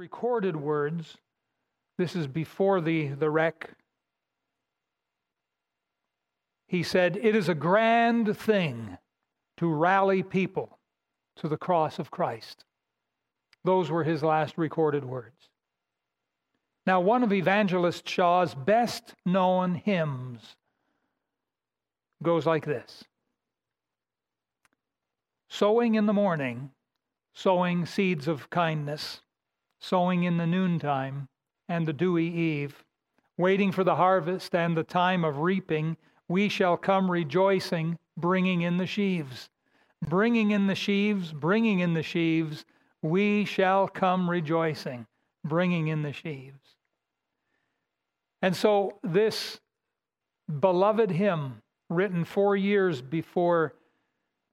recorded words. This is before the, the wreck. He said, It is a grand thing to rally people to the cross of Christ. Those were his last recorded words. Now, one of Evangelist Shaw's best known hymns goes like this Sowing in the morning, sowing seeds of kindness, sowing in the noontime and the dewy eve, waiting for the harvest and the time of reaping, we shall come rejoicing, bringing in the sheaves. Bringing in the sheaves, bringing in the sheaves, we shall come rejoicing, bringing in the sheaves. And so, this beloved hymn, written four years before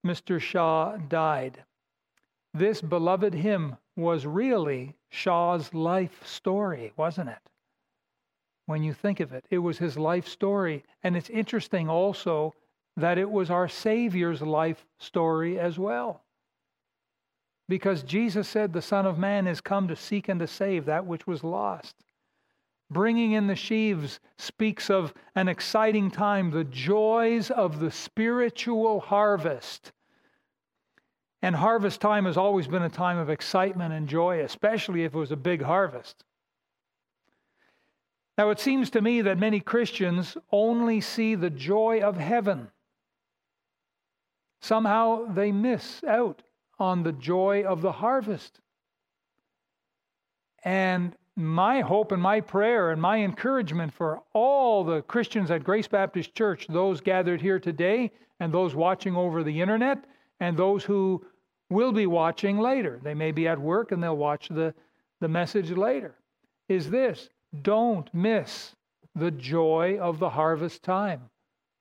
Mr. Shaw died, this beloved hymn was really Shaw's life story, wasn't it? When you think of it, it was his life story. And it's interesting also that it was our Savior's life story as well. Because Jesus said the Son of Man is come to seek and to save that which was lost. Bringing in the sheaves speaks of an exciting time, the joys of the spiritual harvest. And harvest time has always been a time of excitement and joy, especially if it was a big harvest. Now, it seems to me that many Christians only see the joy of heaven. Somehow they miss out on the joy of the harvest. And my hope and my prayer and my encouragement for all the Christians at Grace Baptist Church, those gathered here today and those watching over the internet and those who will be watching later, they may be at work and they'll watch the, the message later, is this don't miss the joy of the harvest time.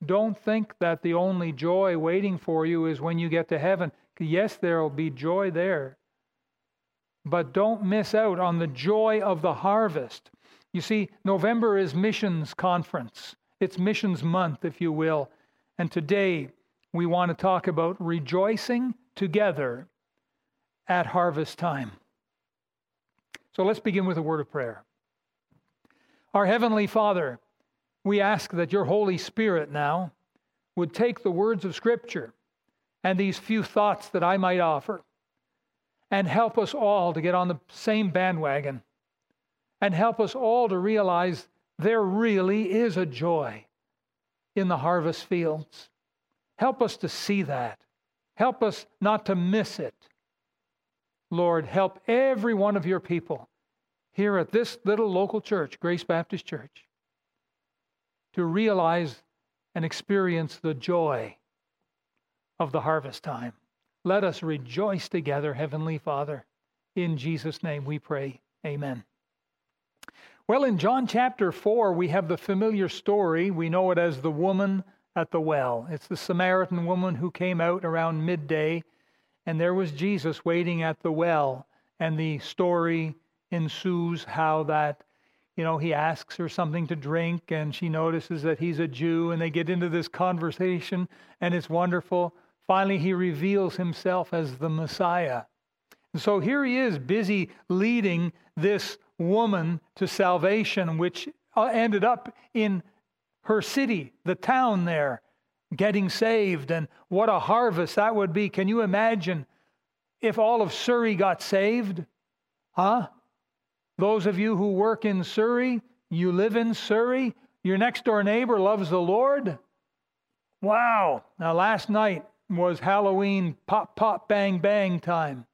Don't think that the only joy waiting for you is when you get to heaven. Yes, there will be joy there. But don't miss out on the joy of the harvest. You see, November is missions conference. It's missions month, if you will. And today we want to talk about rejoicing together at harvest time. So let's begin with a word of prayer. Our Heavenly Father, we ask that your Holy Spirit now would take the words of Scripture and these few thoughts that I might offer and help us all to get on the same bandwagon and help us all to realize there really is a joy in the harvest fields. Help us to see that. Help us not to miss it. Lord, help every one of your people here at this little local church, Grace Baptist Church, to realize and experience the joy of the harvest time. Let us rejoice together, Heavenly Father. In Jesus' name we pray. Amen. Well, in John chapter 4, we have the familiar story. We know it as the woman at the well. It's the Samaritan woman who came out around midday, and there was Jesus waiting at the well. And the story ensues how that you know, he asks her something to drink, and she notices that he's a Jew, and they get into this conversation, and it's wonderful. Finally, he reveals himself as the Messiah. And so here he is, busy leading this woman to salvation, which uh, ended up in her city, the town there, getting saved. And what a harvest that would be. Can you imagine if all of Surrey got saved? Huh? Those of you who work in Surrey, you live in Surrey, your next door neighbor loves the Lord. Wow. Now, last night was Halloween pop, pop, bang, bang time.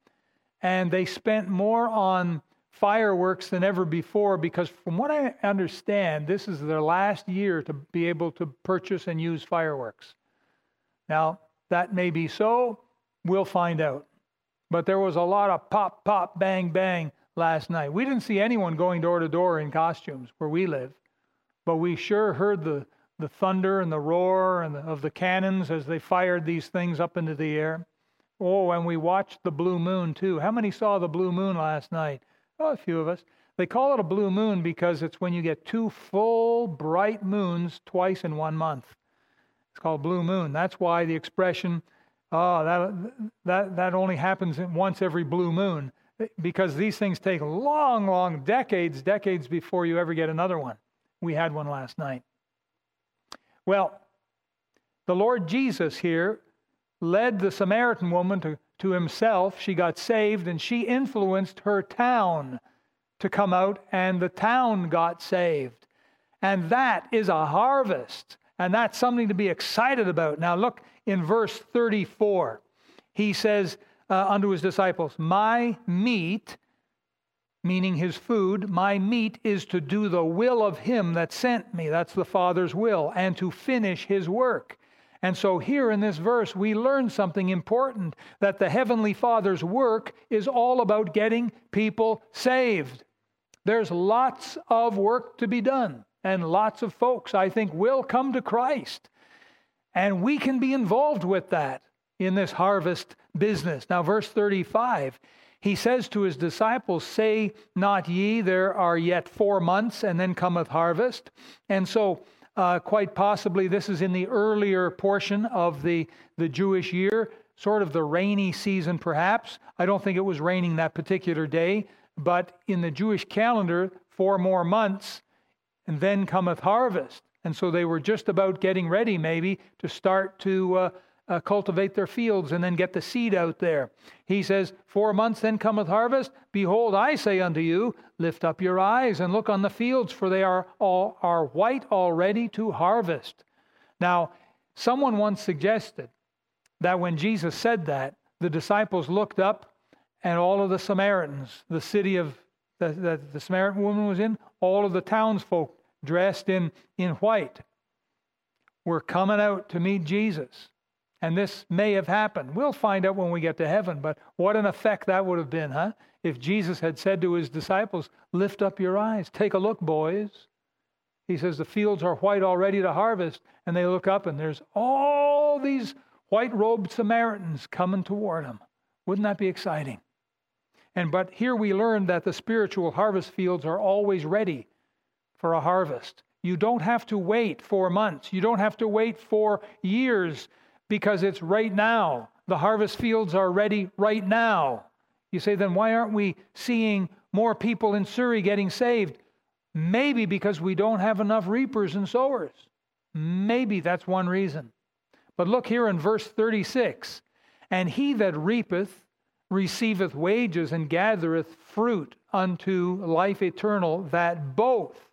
And they spent more on fireworks than ever before because, from what I understand, this is their last year to be able to purchase and use fireworks. Now, that may be so. We'll find out. But there was a lot of pop, pop, bang, bang last night. We didn't see anyone going door to door in costumes where we live, but we sure heard the, the thunder and the roar and the, of the cannons as they fired these things up into the air. Oh, and we watched the blue moon too. How many saw the blue moon last night? Oh, a few of us. They call it a blue moon because it's when you get two full bright moons twice in one month. It's called blue moon. That's why the expression, oh, that, that, that only happens once every blue moon because these things take long, long decades, decades before you ever get another one. We had one last night. Well, the Lord Jesus here led the Samaritan woman to, to himself. She got saved and she influenced her town to come out, and the town got saved. And that is a harvest. And that's something to be excited about. Now, look in verse 34. He says uh, unto his disciples, My meat, meaning his food, my meat is to do the will of him that sent me. That's the Father's will, and to finish his work. And so, here in this verse, we learn something important that the Heavenly Father's work is all about getting people saved. There's lots of work to be done, and lots of folks, I think, will come to Christ. And we can be involved with that in this harvest business. Now, verse 35, he says to his disciples, Say not ye, there are yet four months, and then cometh harvest. And so, uh, quite possibly, this is in the earlier portion of the, the Jewish year, sort of the rainy season, perhaps. I don't think it was raining that particular day, but in the Jewish calendar, four more months, and then cometh harvest. And so they were just about getting ready, maybe, to start to uh, uh, cultivate their fields and then get the seed out there. He says, Four months then cometh harvest. Behold, I say unto you, lift up your eyes and look on the fields, for they are all are white already to harvest. Now, someone once suggested that when Jesus said that, the disciples looked up and all of the Samaritans, the city of that the, the Samaritan woman was in, all of the townsfolk dressed in, in white were coming out to meet Jesus. And this may have happened. We'll find out when we get to heaven, but what an effect that would have been, huh? If Jesus had said to his disciples, Lift up your eyes, take a look, boys. He says, The fields are white already to harvest. And they look up, and there's all these white robed Samaritans coming toward them. Wouldn't that be exciting? And but here we learn that the spiritual harvest fields are always ready for a harvest. You don't have to wait four months. You don't have to wait for years because it's right now. The harvest fields are ready right now. You say, then why aren't we seeing more people in Surrey getting saved? Maybe because we don't have enough reapers and sowers. Maybe that's one reason. But look here in verse 36 And he that reapeth receiveth wages and gathereth fruit unto life eternal, that both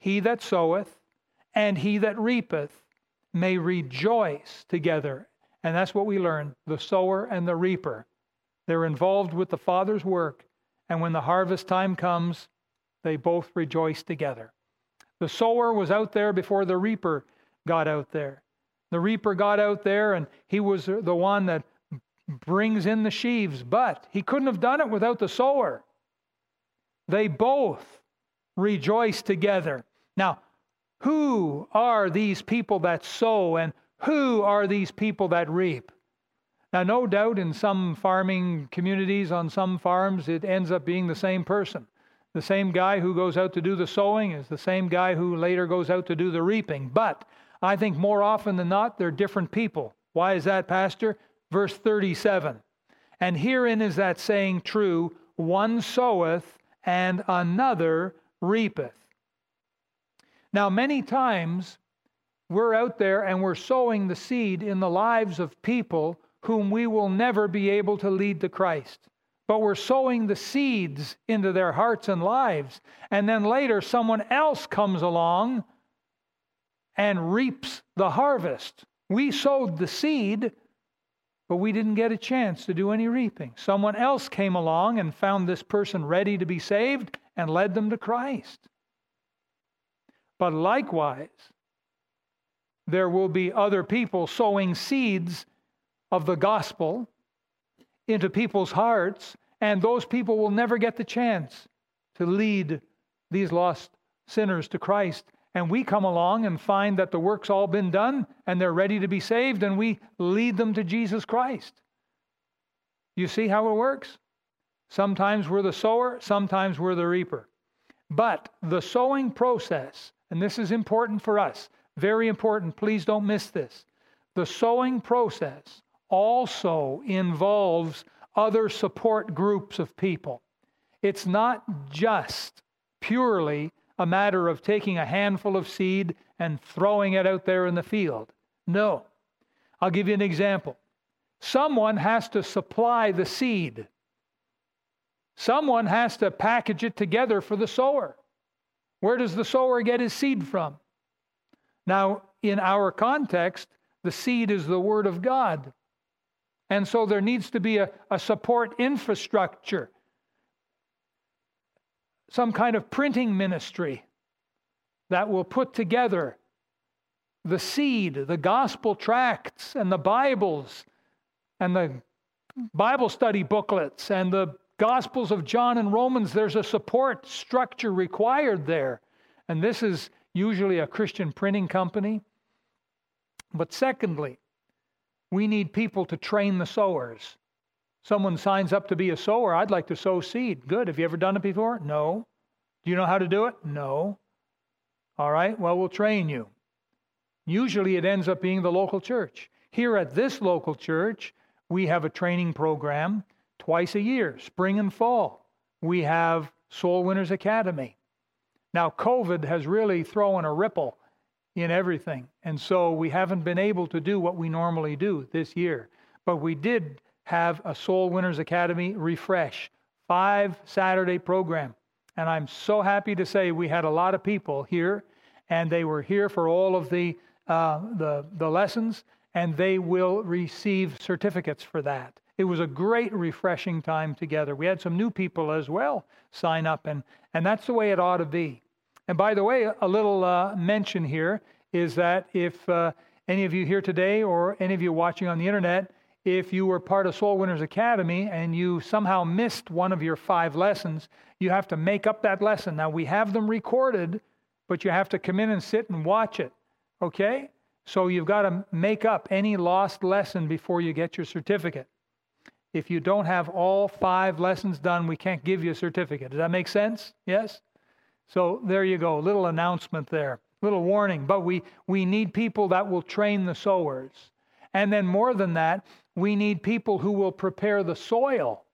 he that soweth and he that reapeth may rejoice together. And that's what we learn the sower and the reaper. They're involved with the Father's work, and when the harvest time comes, they both rejoice together. The sower was out there before the reaper got out there. The reaper got out there, and he was the one that brings in the sheaves, but he couldn't have done it without the sower. They both rejoice together. Now, who are these people that sow and who are these people that reap? Now, no doubt in some farming communities, on some farms, it ends up being the same person. The same guy who goes out to do the sowing is the same guy who later goes out to do the reaping. But I think more often than not, they're different people. Why is that, Pastor? Verse 37 And herein is that saying true one soweth and another reapeth. Now, many times we're out there and we're sowing the seed in the lives of people whom we will never be able to lead to Christ. But we're sowing the seeds into their hearts and lives. And then later, someone else comes along and reaps the harvest. We sowed the seed, but we didn't get a chance to do any reaping. Someone else came along and found this person ready to be saved and led them to Christ. But likewise, there will be other people sowing seeds of the gospel into people's hearts, and those people will never get the chance to lead these lost sinners to Christ. And we come along and find that the work's all been done and they're ready to be saved, and we lead them to Jesus Christ. You see how it works? Sometimes we're the sower, sometimes we're the reaper. But the sowing process and this is important for us, very important. Please don't miss this. The sowing process also involves other support groups of people. It's not just purely a matter of taking a handful of seed and throwing it out there in the field. No. I'll give you an example. Someone has to supply the seed. Someone has to package it together for the sower. Where does the sower get his seed from? Now, in our context, the seed is the Word of God. And so there needs to be a, a support infrastructure, some kind of printing ministry that will put together the seed, the gospel tracts, and the Bibles, and the Bible study booklets, and the Gospels of John and Romans. There's a support structure required there. And this is usually a Christian printing company. But secondly, we need people to train the sowers. Someone signs up to be a sower. I'd like to sow seed. Good. Have you ever done it before? No. Do you know how to do it? No. All right. Well, we'll train you. Usually it ends up being the local church. Here at this local church, we have a training program twice a year, spring and fall. We have Soul Winners Academy. Now, COVID has really thrown a ripple in everything. And so we haven't been able to do what we normally do this year. But we did have a Soul Winners Academy refresh, five Saturday program. And I'm so happy to say we had a lot of people here, and they were here for all of the, uh, the, the lessons, and they will receive certificates for that. It was a great, refreshing time together. We had some new people as well sign up, and, and that's the way it ought to be. And by the way, a little uh, mention here is that if uh, any of you here today or any of you watching on the internet, if you were part of Soul Winners Academy and you somehow missed one of your five lessons, you have to make up that lesson. Now, we have them recorded, but you have to come in and sit and watch it. Okay? So you've got to make up any lost lesson before you get your certificate. If you don't have all five lessons done, we can't give you a certificate. Does that make sense? Yes? So there you go, little announcement there, little warning. But we, we need people that will train the sowers. And then more than that, we need people who will prepare the soil.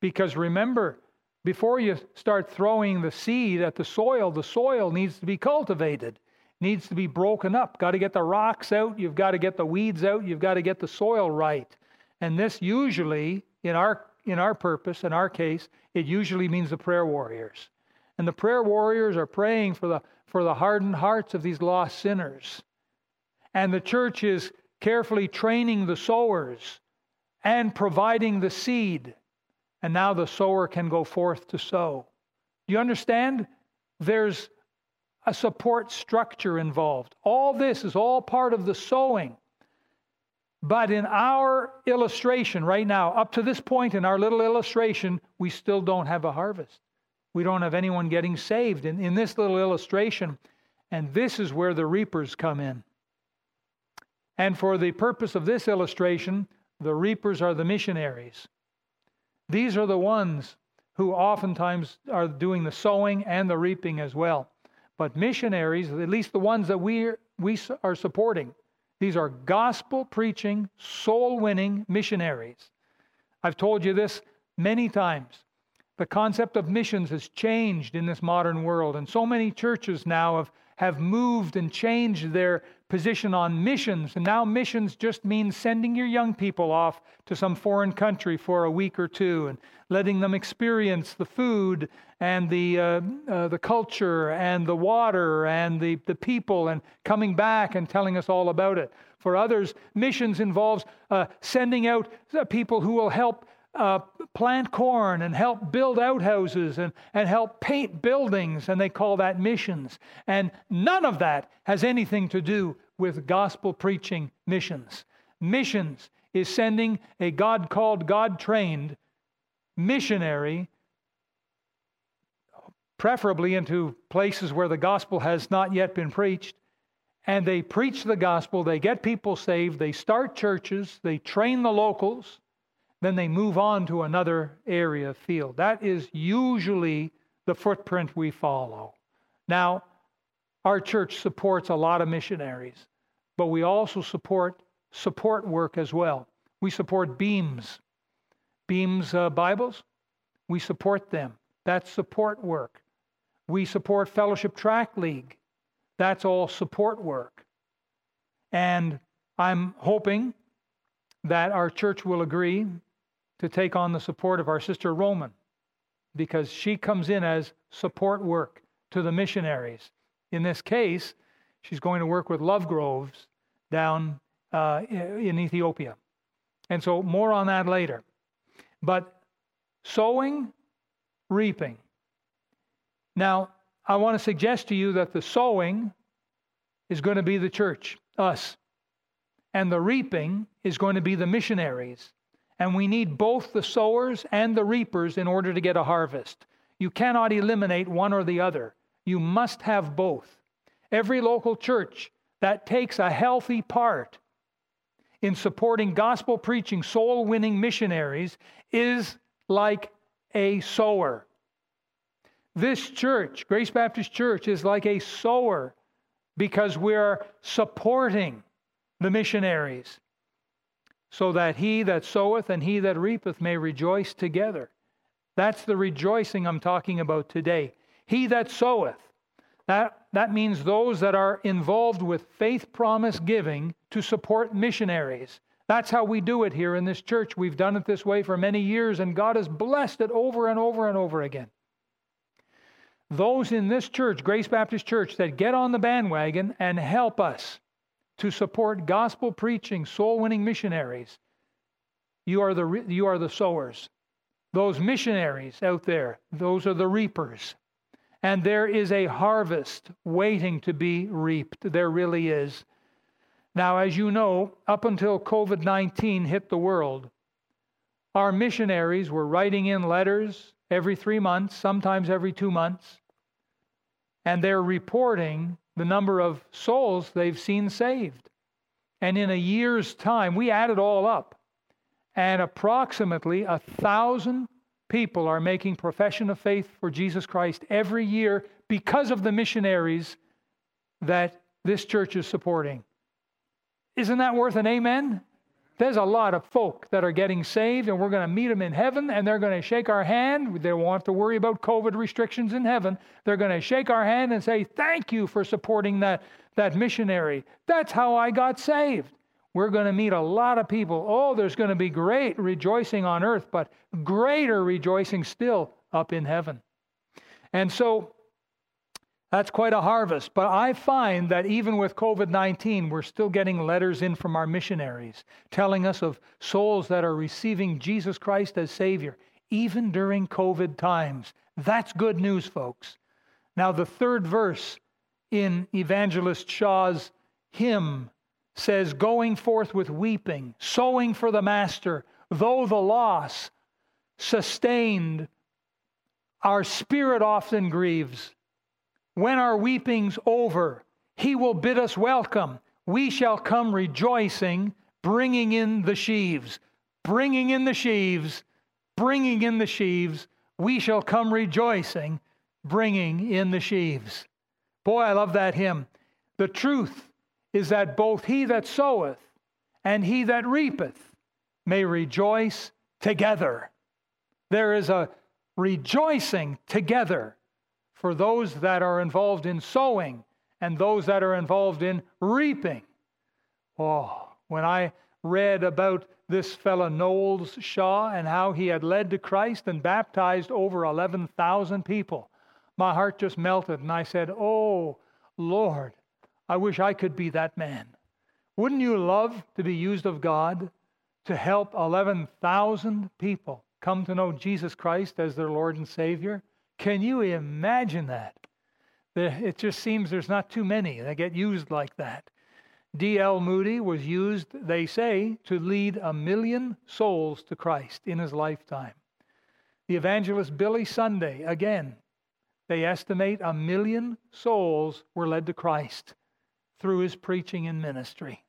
Because remember, before you start throwing the seed at the soil, the soil needs to be cultivated, needs to be broken up. Got to get the rocks out, you've got to get the weeds out, you've got to get the soil right. And this usually, in our in our purpose, in our case, it usually means the prayer warriors. And the prayer warriors are praying for the, for the hardened hearts of these lost sinners. And the church is carefully training the sowers and providing the seed. And now the sower can go forth to sow. Do you understand? There's a support structure involved. All this is all part of the sowing. But in our illustration right now, up to this point in our little illustration, we still don't have a harvest. We don't have anyone getting saved in, in this little illustration. And this is where the reapers come in. And for the purpose of this illustration, the reapers are the missionaries. These are the ones who oftentimes are doing the sowing and the reaping as well. But missionaries, at least the ones that we, we are supporting, these are gospel preaching, soul winning missionaries. I've told you this many times. The concept of missions has changed in this modern world, and so many churches now have, have moved and changed their position on missions. And now missions just means sending your young people off to some foreign country for a week or two and letting them experience the food and the, uh, uh, the culture and the water and the, the people and coming back and telling us all about it. For others, missions involves uh, sending out uh, people who will help uh, plant corn and help build outhouses and, and help paint buildings, and they call that missions. And none of that has anything to do with gospel preaching missions. Missions is sending a God called, God trained missionary, preferably into places where the gospel has not yet been preached. And they preach the gospel, they get people saved, they start churches, they train the locals then they move on to another area of field. That is usually the footprint we follow. Now, our church supports a lot of missionaries, but we also support support work as well. We support beams. Beams uh, Bibles, we support them. That's support work. We support Fellowship Tract League. That's all support work. And I'm hoping that our church will agree to take on the support of our sister Roman because she comes in as support work to the missionaries. In this case, she's going to work with Lovegroves down uh, in Ethiopia. And so, more on that later. But sowing, reaping. Now, I want to suggest to you that the sowing is going to be the church, us. And the reaping is going to be the missionaries. And we need both the sowers and the reapers in order to get a harvest. You cannot eliminate one or the other. You must have both. Every local church that takes a healthy part in supporting gospel preaching, soul winning missionaries is like a sower. This church, Grace Baptist Church, is like a sower because we're supporting the missionaries so that he that soweth and he that reapeth may rejoice together. That's the rejoicing I'm talking about today. He that soweth. That, that means those that are involved with faith promise giving to support missionaries. That's how we do it here in this church. We've done it this way for many years, and God has blessed it over and over and over again. Those in this church, Grace Baptist Church, that get on the bandwagon and help us to support gospel preaching, soul winning missionaries, you are, the, you are the sowers. Those missionaries out there, those are the reapers. And there is a harvest waiting to be reaped. There really is. Now, as you know, up until COVID 19 hit the world, our missionaries were writing in letters every three months, sometimes every two months, and they're reporting the number of souls they've seen saved. And in a year's time, we add it all up, and approximately a thousand people are making profession of faith for Jesus Christ every year because of the missionaries that this church is supporting. Isn't that worth an amen? There's a lot of folk that are getting saved, and we're going to meet them in heaven, and they're going to shake our hand. They won't have to worry about COVID restrictions in heaven. They're going to shake our hand and say, Thank you for supporting that, that missionary. That's how I got saved. We're going to meet a lot of people. Oh, there's going to be great rejoicing on earth, but greater rejoicing still up in heaven. And so that's quite a harvest. But I find that even with COVID 19, we're still getting letters in from our missionaries telling us of souls that are receiving Jesus Christ as Savior, even during COVID times. That's good news, folks. Now, the third verse in Evangelist Shaw's hymn says, Going forth with weeping, sowing for the Master, though the loss sustained, our spirit often grieves when our weeping's over, he will bid us welcome. We shall come rejoicing, bringing in the sheaves, bringing in the sheaves, bringing in the sheaves. We shall come rejoicing, bringing in the sheaves. Boy, I love that hymn. The truth is that both he that soweth and he that reapeth may rejoice together. There is a rejoicing together for those that are involved in sowing and those that are involved in reaping. Oh, when I read about this fellow Knowles Shaw and how he had led to Christ and baptized over 11,000 people, my heart just melted and I said, Oh, Lord, I wish I could be that man. Wouldn't you love to be used of God to help 11,000 people come to know Jesus Christ as their Lord and Savior? Can you imagine that? It just seems there's not too many that get used like that. D.L. Moody was used, they say, to lead a million souls to Christ in his lifetime. The evangelist Billy Sunday, again, they estimate a million souls were led to Christ through his preaching and ministry.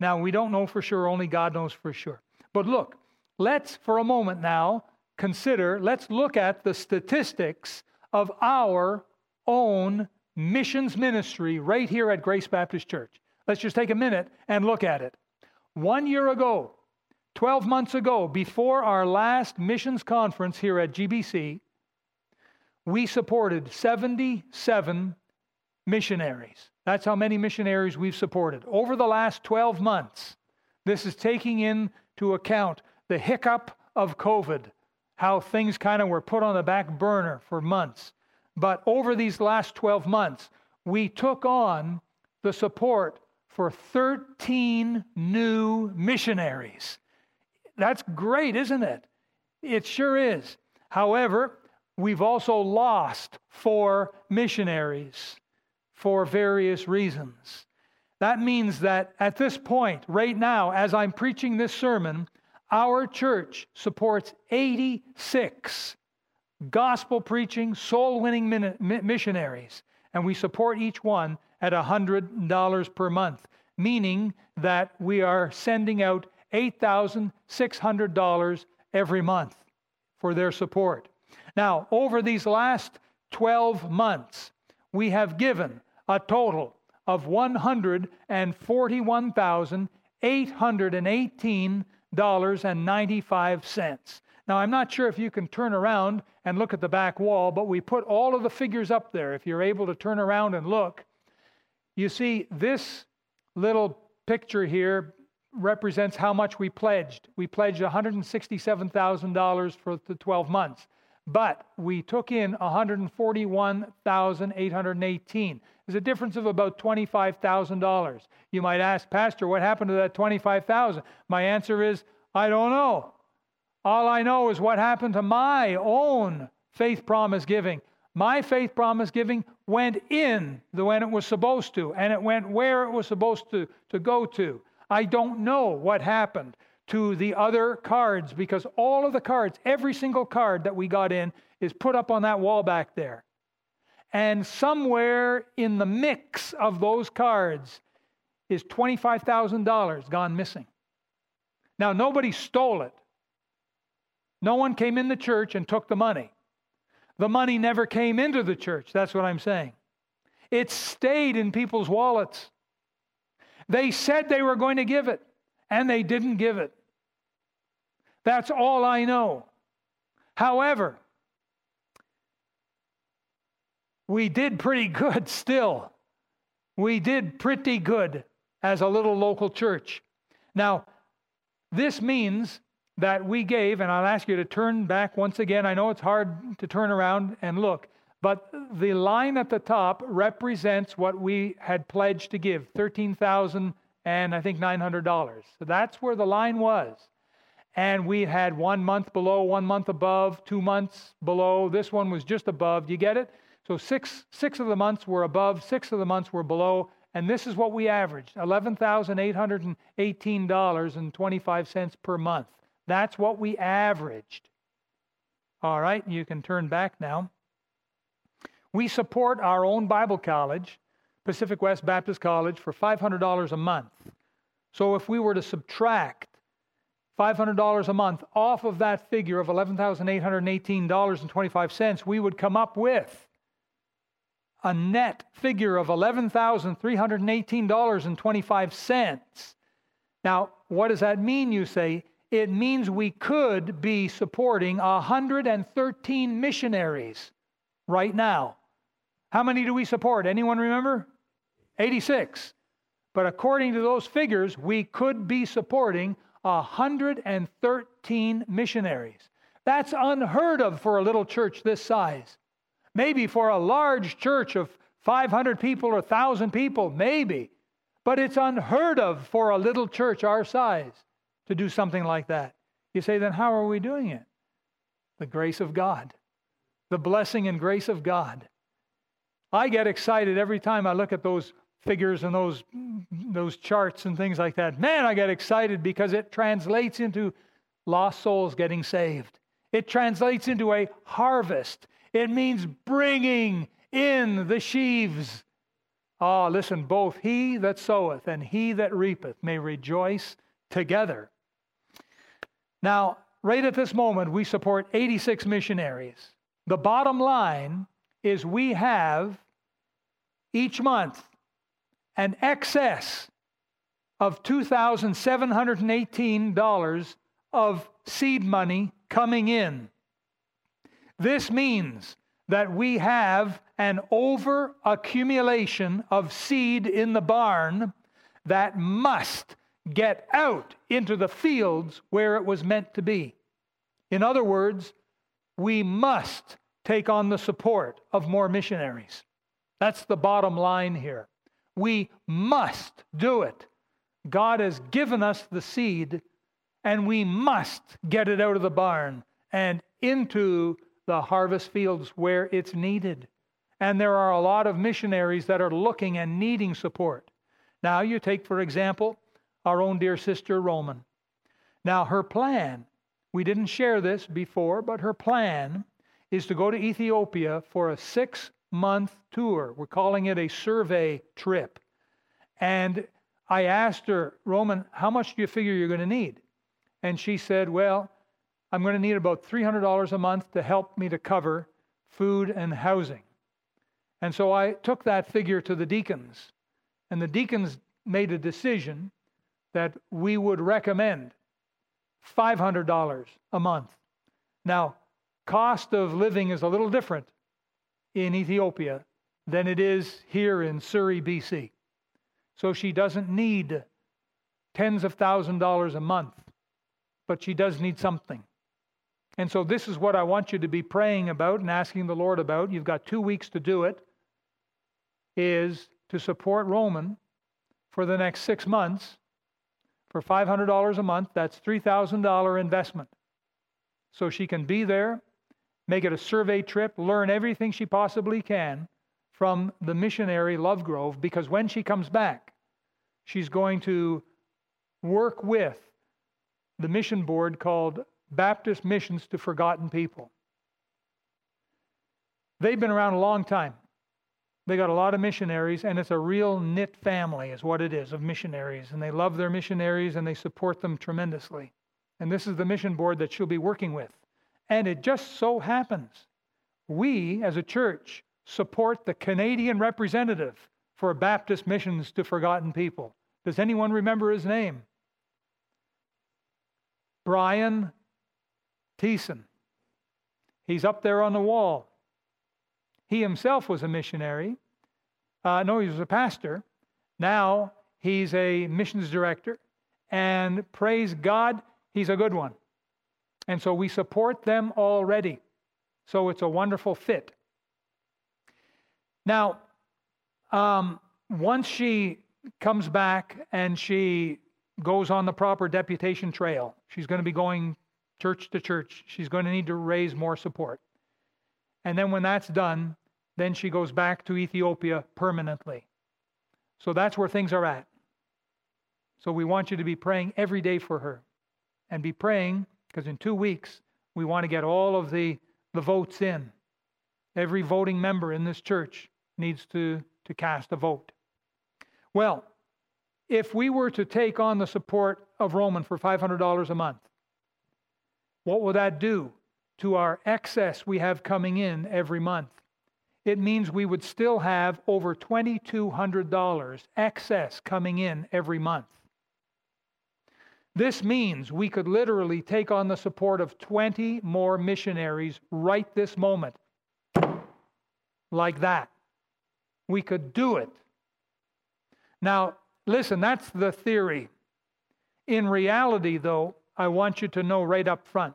Now, we don't know for sure, only God knows for sure. But look, let's for a moment now consider, let's look at the statistics of our own missions ministry right here at Grace Baptist Church. Let's just take a minute and look at it. One year ago, 12 months ago, before our last missions conference here at GBC, we supported 77 missionaries. That's how many missionaries we've supported. Over the last 12 months, this is taking into account the hiccup of COVID, how things kind of were put on the back burner for months. But over these last 12 months, we took on the support for 13 new missionaries. That's great, isn't it? It sure is. However, we've also lost four missionaries for various reasons. That means that at this point, right now, as I'm preaching this sermon, our church supports 86 gospel preaching, soul winning missionaries, and we support each one at $100 per month, meaning that we are sending out $8,600 every month for their support. Now, over these last 12 months, we have given a total of $141,818.95. cents. Now, I'm not sure if you can turn around and look at the back wall, but we put all of the figures up there. If you're able to turn around and look, you see this little picture here represents how much we pledged. We pledged $167,000 for the 12 months, but we took in 141,818. There's a difference of about $25,000. You might ask, Pastor, what happened to that $25,000? My answer is, I don't know. All I know is what happened to my own faith promise giving. My faith promise giving went in the when it was supposed to, and it went where it was supposed to, to go to. I don't know what happened to the other cards because all of the cards, every single card that we got in, is put up on that wall back there. And somewhere in the mix of those cards is $25,000 gone missing. Now, nobody stole it. No one came in the church and took the money. The money never came into the church. That's what I'm saying. It stayed in people's wallets. They said they were going to give it, and they didn't give it. That's all I know. However, we did pretty good still. We did pretty good as a little local church. Now, this means that we gave, and I'll ask you to turn back once again. I know it's hard to turn around and look, but the line at the top represents what we had pledged to give, thirteen thousand and I think nine hundred dollars. So that's where the line was. And we had one month below, one month above, two months below. This one was just above. Do you get it? So six six of the months were above, six of the months were below, and this is what we averaged: eleven thousand eight hundred and eighteen dollars and twenty-five cents per month. That's what we averaged. All right, you can turn back now. We support our own Bible college, Pacific West Baptist College, for $500 a month. So if we were to subtract $500 a month off of that figure of $11,818.25, we would come up with a net figure of $11,318.25. Now, what does that mean, you say? it means we could be supporting 113 missionaries right now. How many do we support? Anyone remember? 86. But according to those figures, we could be supporting 113 missionaries. That's unheard of for a little church this size. Maybe for a large church of 500 people or 1,000 people, maybe. But it's unheard of for a little church our size to do something like that. You say, then how are we doing it? The grace of God, the blessing and grace of God. I get excited every time I look at those figures and those, those charts and things like that. Man, I get excited because it translates into lost souls getting saved. It translates into a harvest. It means bringing in the sheaves. Ah, listen, both he that soweth and he that reapeth may rejoice together. Now, right at this moment, we support 86 missionaries. The bottom line is we have each month an excess of $2,718 of seed money coming in. This means that we have an over accumulation of seed in the barn that must get out into the fields where it was meant to be. In other words, we must take on the support of more missionaries. That's the bottom line here. We must do it. God has given us the seed, and we must get it out of the barn and into the harvest fields where it's needed. And there are a lot of missionaries that are looking and needing support. Now, you take, for example, our own dear sister Roman. Now, her plan, we didn't share this before, but her plan is to go to Ethiopia for a six month tour. We're calling it a survey trip. And I asked her, Roman, how much do you figure you're going to need? And she said, Well, I'm going to need about $300 a month to help me to cover food and housing. And so I took that figure to the deacons, and the deacons made a decision that we would recommend $500 a month. Now, cost of living is a little different in Ethiopia than it is here in Surrey, BC. So she doesn't need tens of thousand dollars a month, but she does need something. And so this is what I want you to be praying about and asking the Lord about. You've got two weeks to do it, is to support Roman for the next six months for $500 a month. That's $3,000 investment. So she can be there, make it a survey trip, learn everything she possibly can from the missionary Lovegrove, because when she comes back, she's going to work with the mission board called Baptist Missions to Forgotten People. They've been around a long time. They got a lot of missionaries, and it's a real knit family, is what it is, of missionaries. And they love their missionaries and they support them tremendously. And this is the mission board that she'll be working with. And it just so happens we, as a church, support the Canadian representative for Baptist Missions to Forgotten People. Does anyone remember his name? Brian Thiessen. He's up there on the wall. He himself was a missionary. Uh, no, he was a pastor. Now he's a missions director. And praise God, he's a good one. And so we support them already. So it's a wonderful fit. Now, um, once she comes back and she goes on the proper deputation trail, she's going to be going church to church. She's going to need to raise more support. And then when that's done, then she goes back to Ethiopia permanently. So that's where things are at. So we want you to be praying every day for her and be praying because in two weeks we want to get all of the, the votes in. Every voting member in this church needs to, to cast a vote. Well, if we were to take on the support of Roman for $500 a month, what will that do to our excess we have coming in every month? It means we would still have over $2,200 excess coming in every month. This means we could literally take on the support of 20 more missionaries right this moment. Like that. We could do it. Now, listen, that's the theory. In reality, though, I want you to know right up front.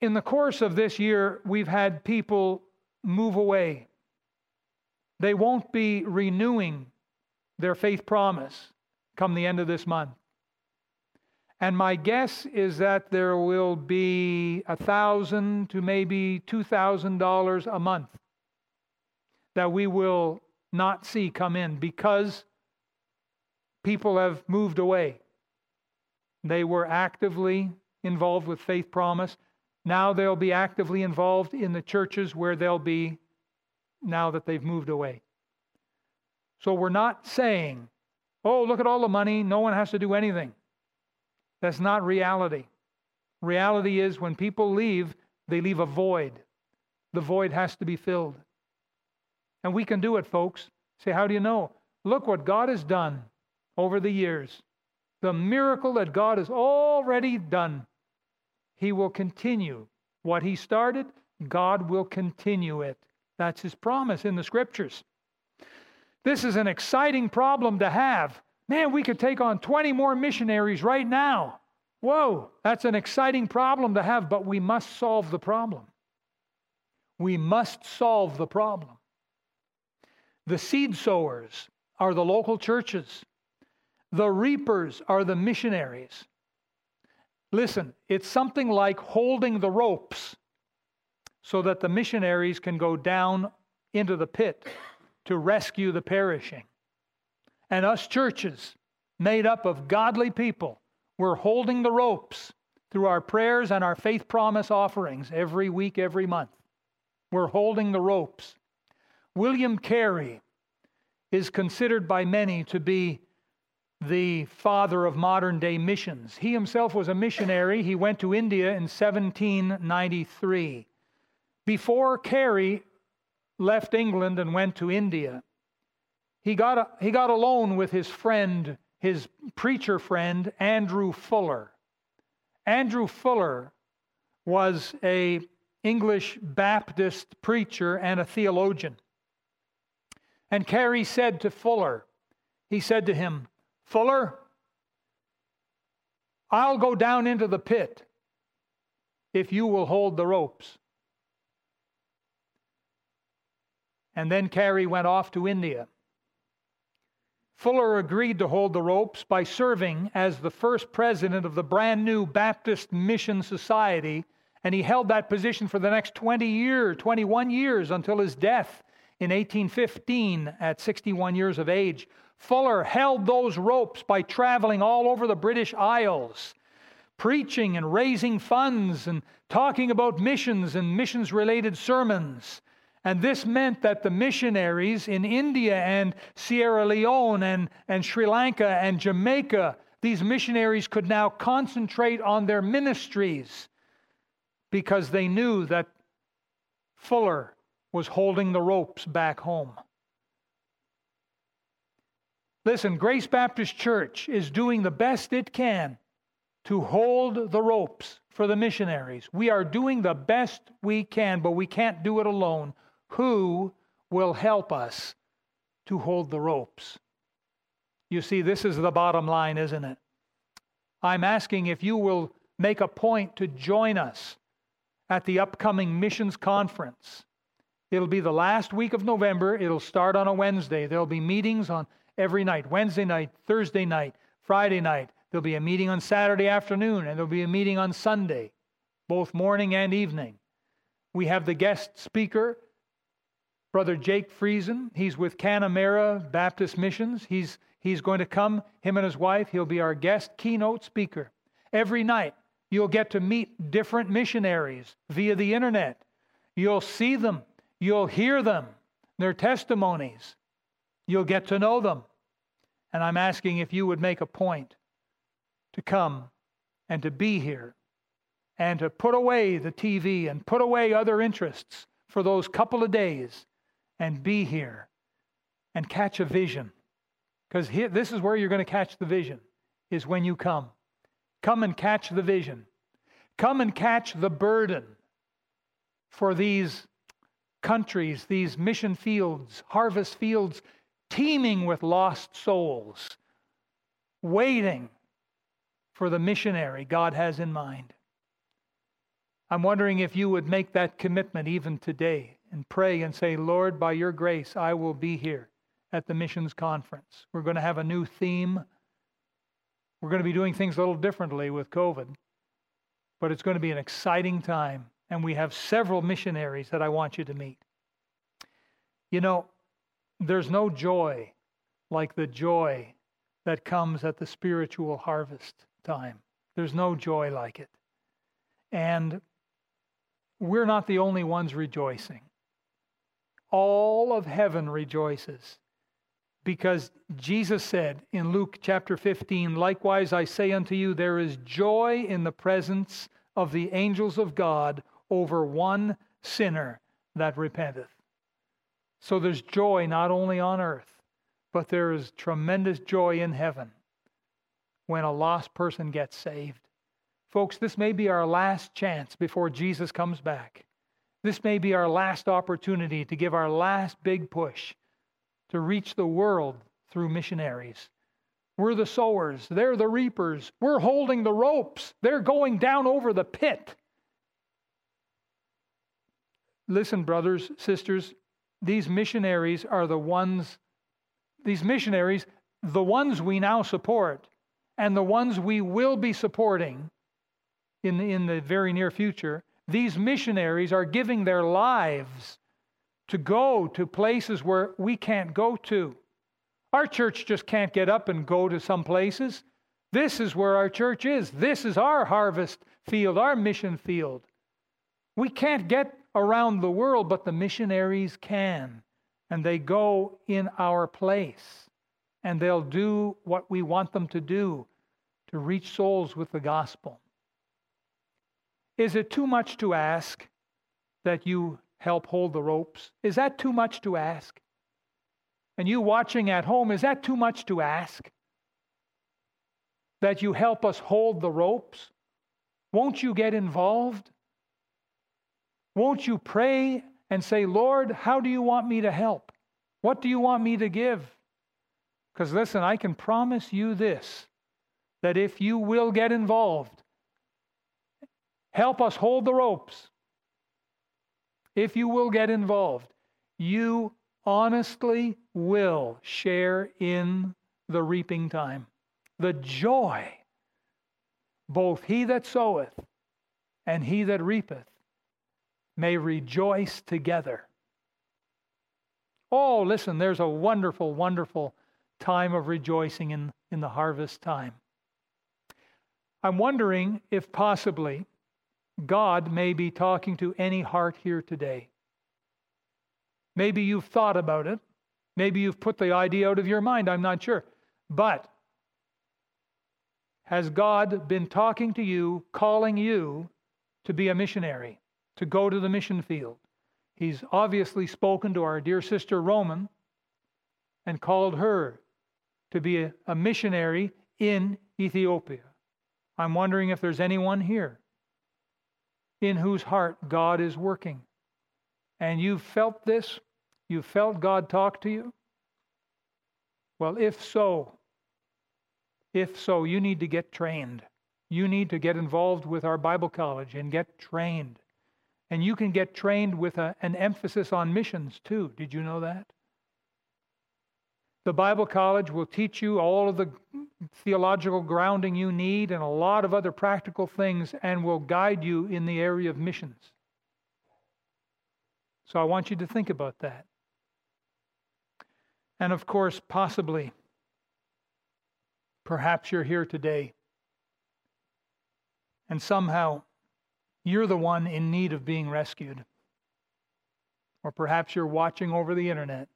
In the course of this year, we've had people move away. They won't be renewing their faith promise come the end of this month. And my guess is that there will be a thousand to maybe two thousand dollars a month that we will not see come in because people have moved away. They were actively involved with Faith Promise. Now they'll be actively involved in the churches where they'll be now that they've moved away. So we're not saying, oh, look at all the money, no one has to do anything. That's not reality. Reality is when people leave, they leave a void. The void has to be filled. And we can do it, folks. Say, how do you know? Look what God has done over the years. The miracle that God has already done. He will continue what He started, God will continue it. That's His promise in the scriptures. This is an exciting problem to have. Man, we could take on 20 more missionaries right now. Whoa, that's an exciting problem to have, but we must solve the problem. We must solve the problem. The seed sowers are the local churches, the reapers are the missionaries. Listen, it's something like holding the ropes so that the missionaries can go down into the pit to rescue the perishing. And us churches, made up of godly people, we're holding the ropes through our prayers and our faith promise offerings every week, every month. We're holding the ropes. William Carey is considered by many to be the father of modern day missions. He himself was a missionary. He went to India in 1793. Before Carey left England and went to India, he got, a, he got alone with his friend, his preacher friend, Andrew Fuller. Andrew Fuller was a English Baptist preacher and a theologian. And Carey said to Fuller, he said to him, Fuller, I'll go down into the pit if you will hold the ropes. And then Carey went off to India. Fuller agreed to hold the ropes by serving as the first president of the brand new Baptist Mission Society, and he held that position for the next 20 years, 21 years until his death in 1815 at 61 years of age. Fuller held those ropes by traveling all over the British Isles, preaching and raising funds and talking about missions and missions related sermons. And this meant that the missionaries in India and Sierra Leone and, and Sri Lanka and Jamaica, these missionaries could now concentrate on their ministries because they knew that Fuller was holding the ropes back home. Listen, Grace Baptist Church is doing the best it can to hold the ropes for the missionaries. We are doing the best we can, but we can't do it alone. Who will help us to hold the ropes? You see, this is the bottom line, isn't it? I'm asking if you will make a point to join us at the upcoming missions conference. It'll be the last week of November. It'll start on a Wednesday. There'll be meetings on every night Wednesday night, Thursday night, Friday night. There'll be a meeting on Saturday afternoon, and there'll be a meeting on Sunday, both morning and evening. We have the guest speaker, Brother Jake Friesen. He's with Canamera Baptist Missions. He's, he's going to come, him and his wife. He'll be our guest keynote speaker. Every night, you'll get to meet different missionaries via the internet. You'll see them You'll hear them, their testimonies. You'll get to know them. And I'm asking if you would make a point to come and to be here and to put away the TV and put away other interests for those couple of days and be here and catch a vision. Because this is where you're going to catch the vision, is when you come. Come and catch the vision. Come and catch the burden for these countries, these mission fields, harvest fields, teeming with lost souls, waiting for the missionary God has in mind. I'm wondering if you would make that commitment even today and pray and say, Lord, by your grace, I will be here at the missions conference. We're going to have a new theme. We're going to be doing things a little differently with COVID, but it's going to be an exciting time and we have several missionaries that I want you to meet. You know, there's no joy like the joy that comes at the spiritual harvest time. There's no joy like it. And we're not the only ones rejoicing. All of heaven rejoices because Jesus said in Luke chapter 15, Likewise I say unto you, there is joy in the presence of the angels of God over one sinner that repenteth. So there's joy not only on earth, but there is tremendous joy in heaven when a lost person gets saved. Folks, this may be our last chance before Jesus comes back. This may be our last opportunity to give our last big push to reach the world through missionaries. We're the sowers, they're the reapers. We're holding the ropes, they're going down over the pit. Listen, brothers, sisters, these missionaries are the ones, these missionaries, the ones we now support and the ones we will be supporting in the, in the very near future, these missionaries are giving their lives to go to places where we can't go to. Our church just can't get up and go to some places. This is where our church is. This is our harvest field, our mission field. We can't get around the world, but the missionaries can. And they go in our place. And they'll do what we want them to do to reach souls with the gospel. Is it too much to ask that you help hold the ropes? Is that too much to ask? And you watching at home, is that too much to ask? That you help us hold the ropes? Won't you get involved? Won't you pray and say, Lord, how do you want me to help? What do you want me to give? Because listen, I can promise you this that if you will get involved, help us hold the ropes. If you will get involved, you honestly will share in the reaping time. The joy, both he that soweth and he that reapeth may rejoice together. Oh, listen, there's a wonderful, wonderful time of rejoicing in, in the harvest time. I'm wondering if possibly God may be talking to any heart here today. Maybe you've thought about it. Maybe you've put the idea out of your mind. I'm not sure. But has God been talking to you, calling you to be a missionary? To go to the mission field. He's obviously spoken to our dear sister Roman and called her to be a, a missionary in Ethiopia. I'm wondering if there's anyone here in whose heart God is working. And you've felt this? You've felt God talk to you? Well, if so, if so, you need to get trained. You need to get involved with our Bible college and get trained. And you can get trained with a, an emphasis on missions too. Did you know that? The Bible College will teach you all of the theological grounding you need and a lot of other practical things and will guide you in the area of missions. So I want you to think about that. And of course, possibly, perhaps you're here today and somehow you're the one in need of being rescued. Or perhaps you're watching over the internet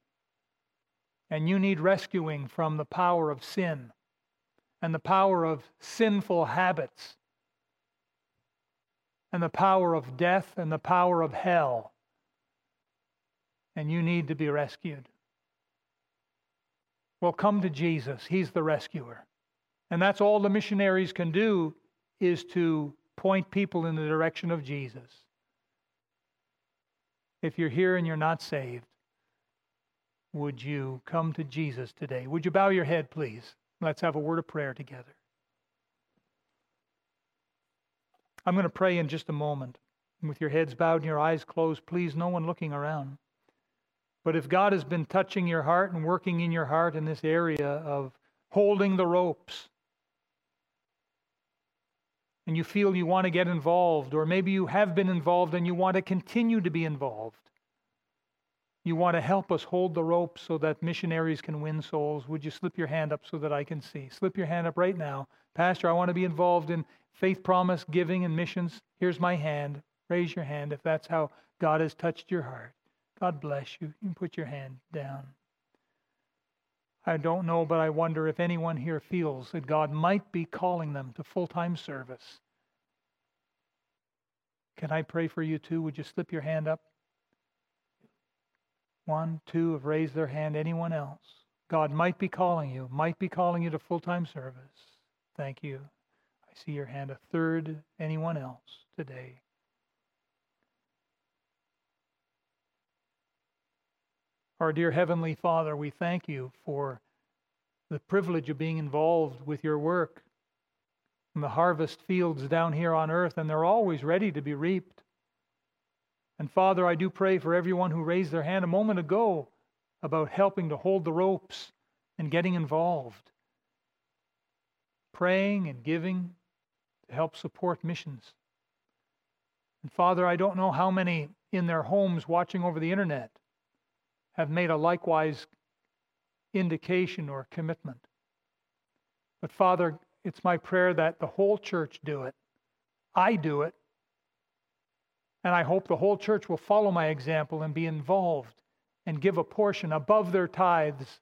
and you need rescuing from the power of sin and the power of sinful habits and the power of death and the power of hell. And you need to be rescued. Well, come to Jesus. He's the rescuer. And that's all the missionaries can do is to point people in the direction of Jesus. If you're here and you're not saved, would you come to Jesus today? Would you bow your head, please? Let's have a word of prayer together. I'm going to pray in just a moment. With your heads bowed and your eyes closed, please, no one looking around. But if God has been touching your heart and working in your heart in this area of holding the ropes, and you feel you want to get involved, or maybe you have been involved and you want to continue to be involved. You want to help us hold the rope so that missionaries can win souls. Would you slip your hand up so that I can see? Slip your hand up right now. Pastor, I want to be involved in faith promise, giving, and missions. Here's my hand. Raise your hand if that's how God has touched your heart. God bless you. You can put your hand down. I don't know, but I wonder if anyone here feels that God might be calling them to full time service. Can I pray for you too? Would you slip your hand up? One, two have raised their hand. Anyone else? God might be calling you, might be calling you to full time service. Thank you. I see your hand. A third. Anyone else today? Our dear Heavenly Father, we thank you for the privilege of being involved with your work in the harvest fields down here on earth, and they're always ready to be reaped. And Father, I do pray for everyone who raised their hand a moment ago about helping to hold the ropes and getting involved, praying and giving to help support missions. And Father, I don't know how many in their homes watching over the internet have made a likewise indication or commitment. But Father, it's my prayer that the whole church do it. I do it. And I hope the whole church will follow my example and be involved and give a portion above their tithes,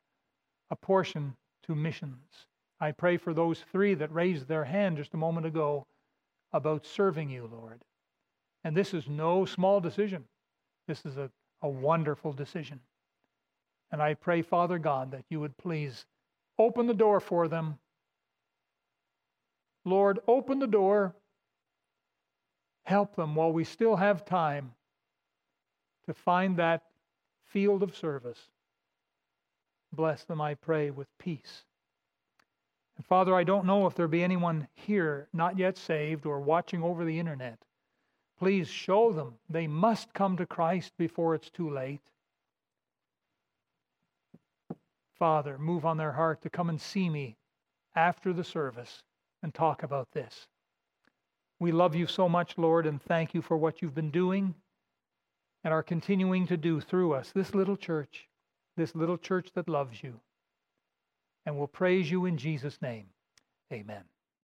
a portion to missions. I pray for those three that raised their hand just a moment ago about serving you, Lord. And this is no small decision. This is a, a wonderful decision. And I pray, Father God, that you would please open the door for them. Lord, open the door. Help them while we still have time to find that field of service. Bless them, I pray, with peace. And Father, I don't know if there be anyone here not yet saved or watching over the internet. Please show them they must come to Christ before it's too late. Father, move on their heart to come and see me after the service and talk about this. We love you so much, Lord, and thank you for what you've been doing and are continuing to do through us, this little church, this little church that loves you. And we'll praise you in Jesus' name. Amen.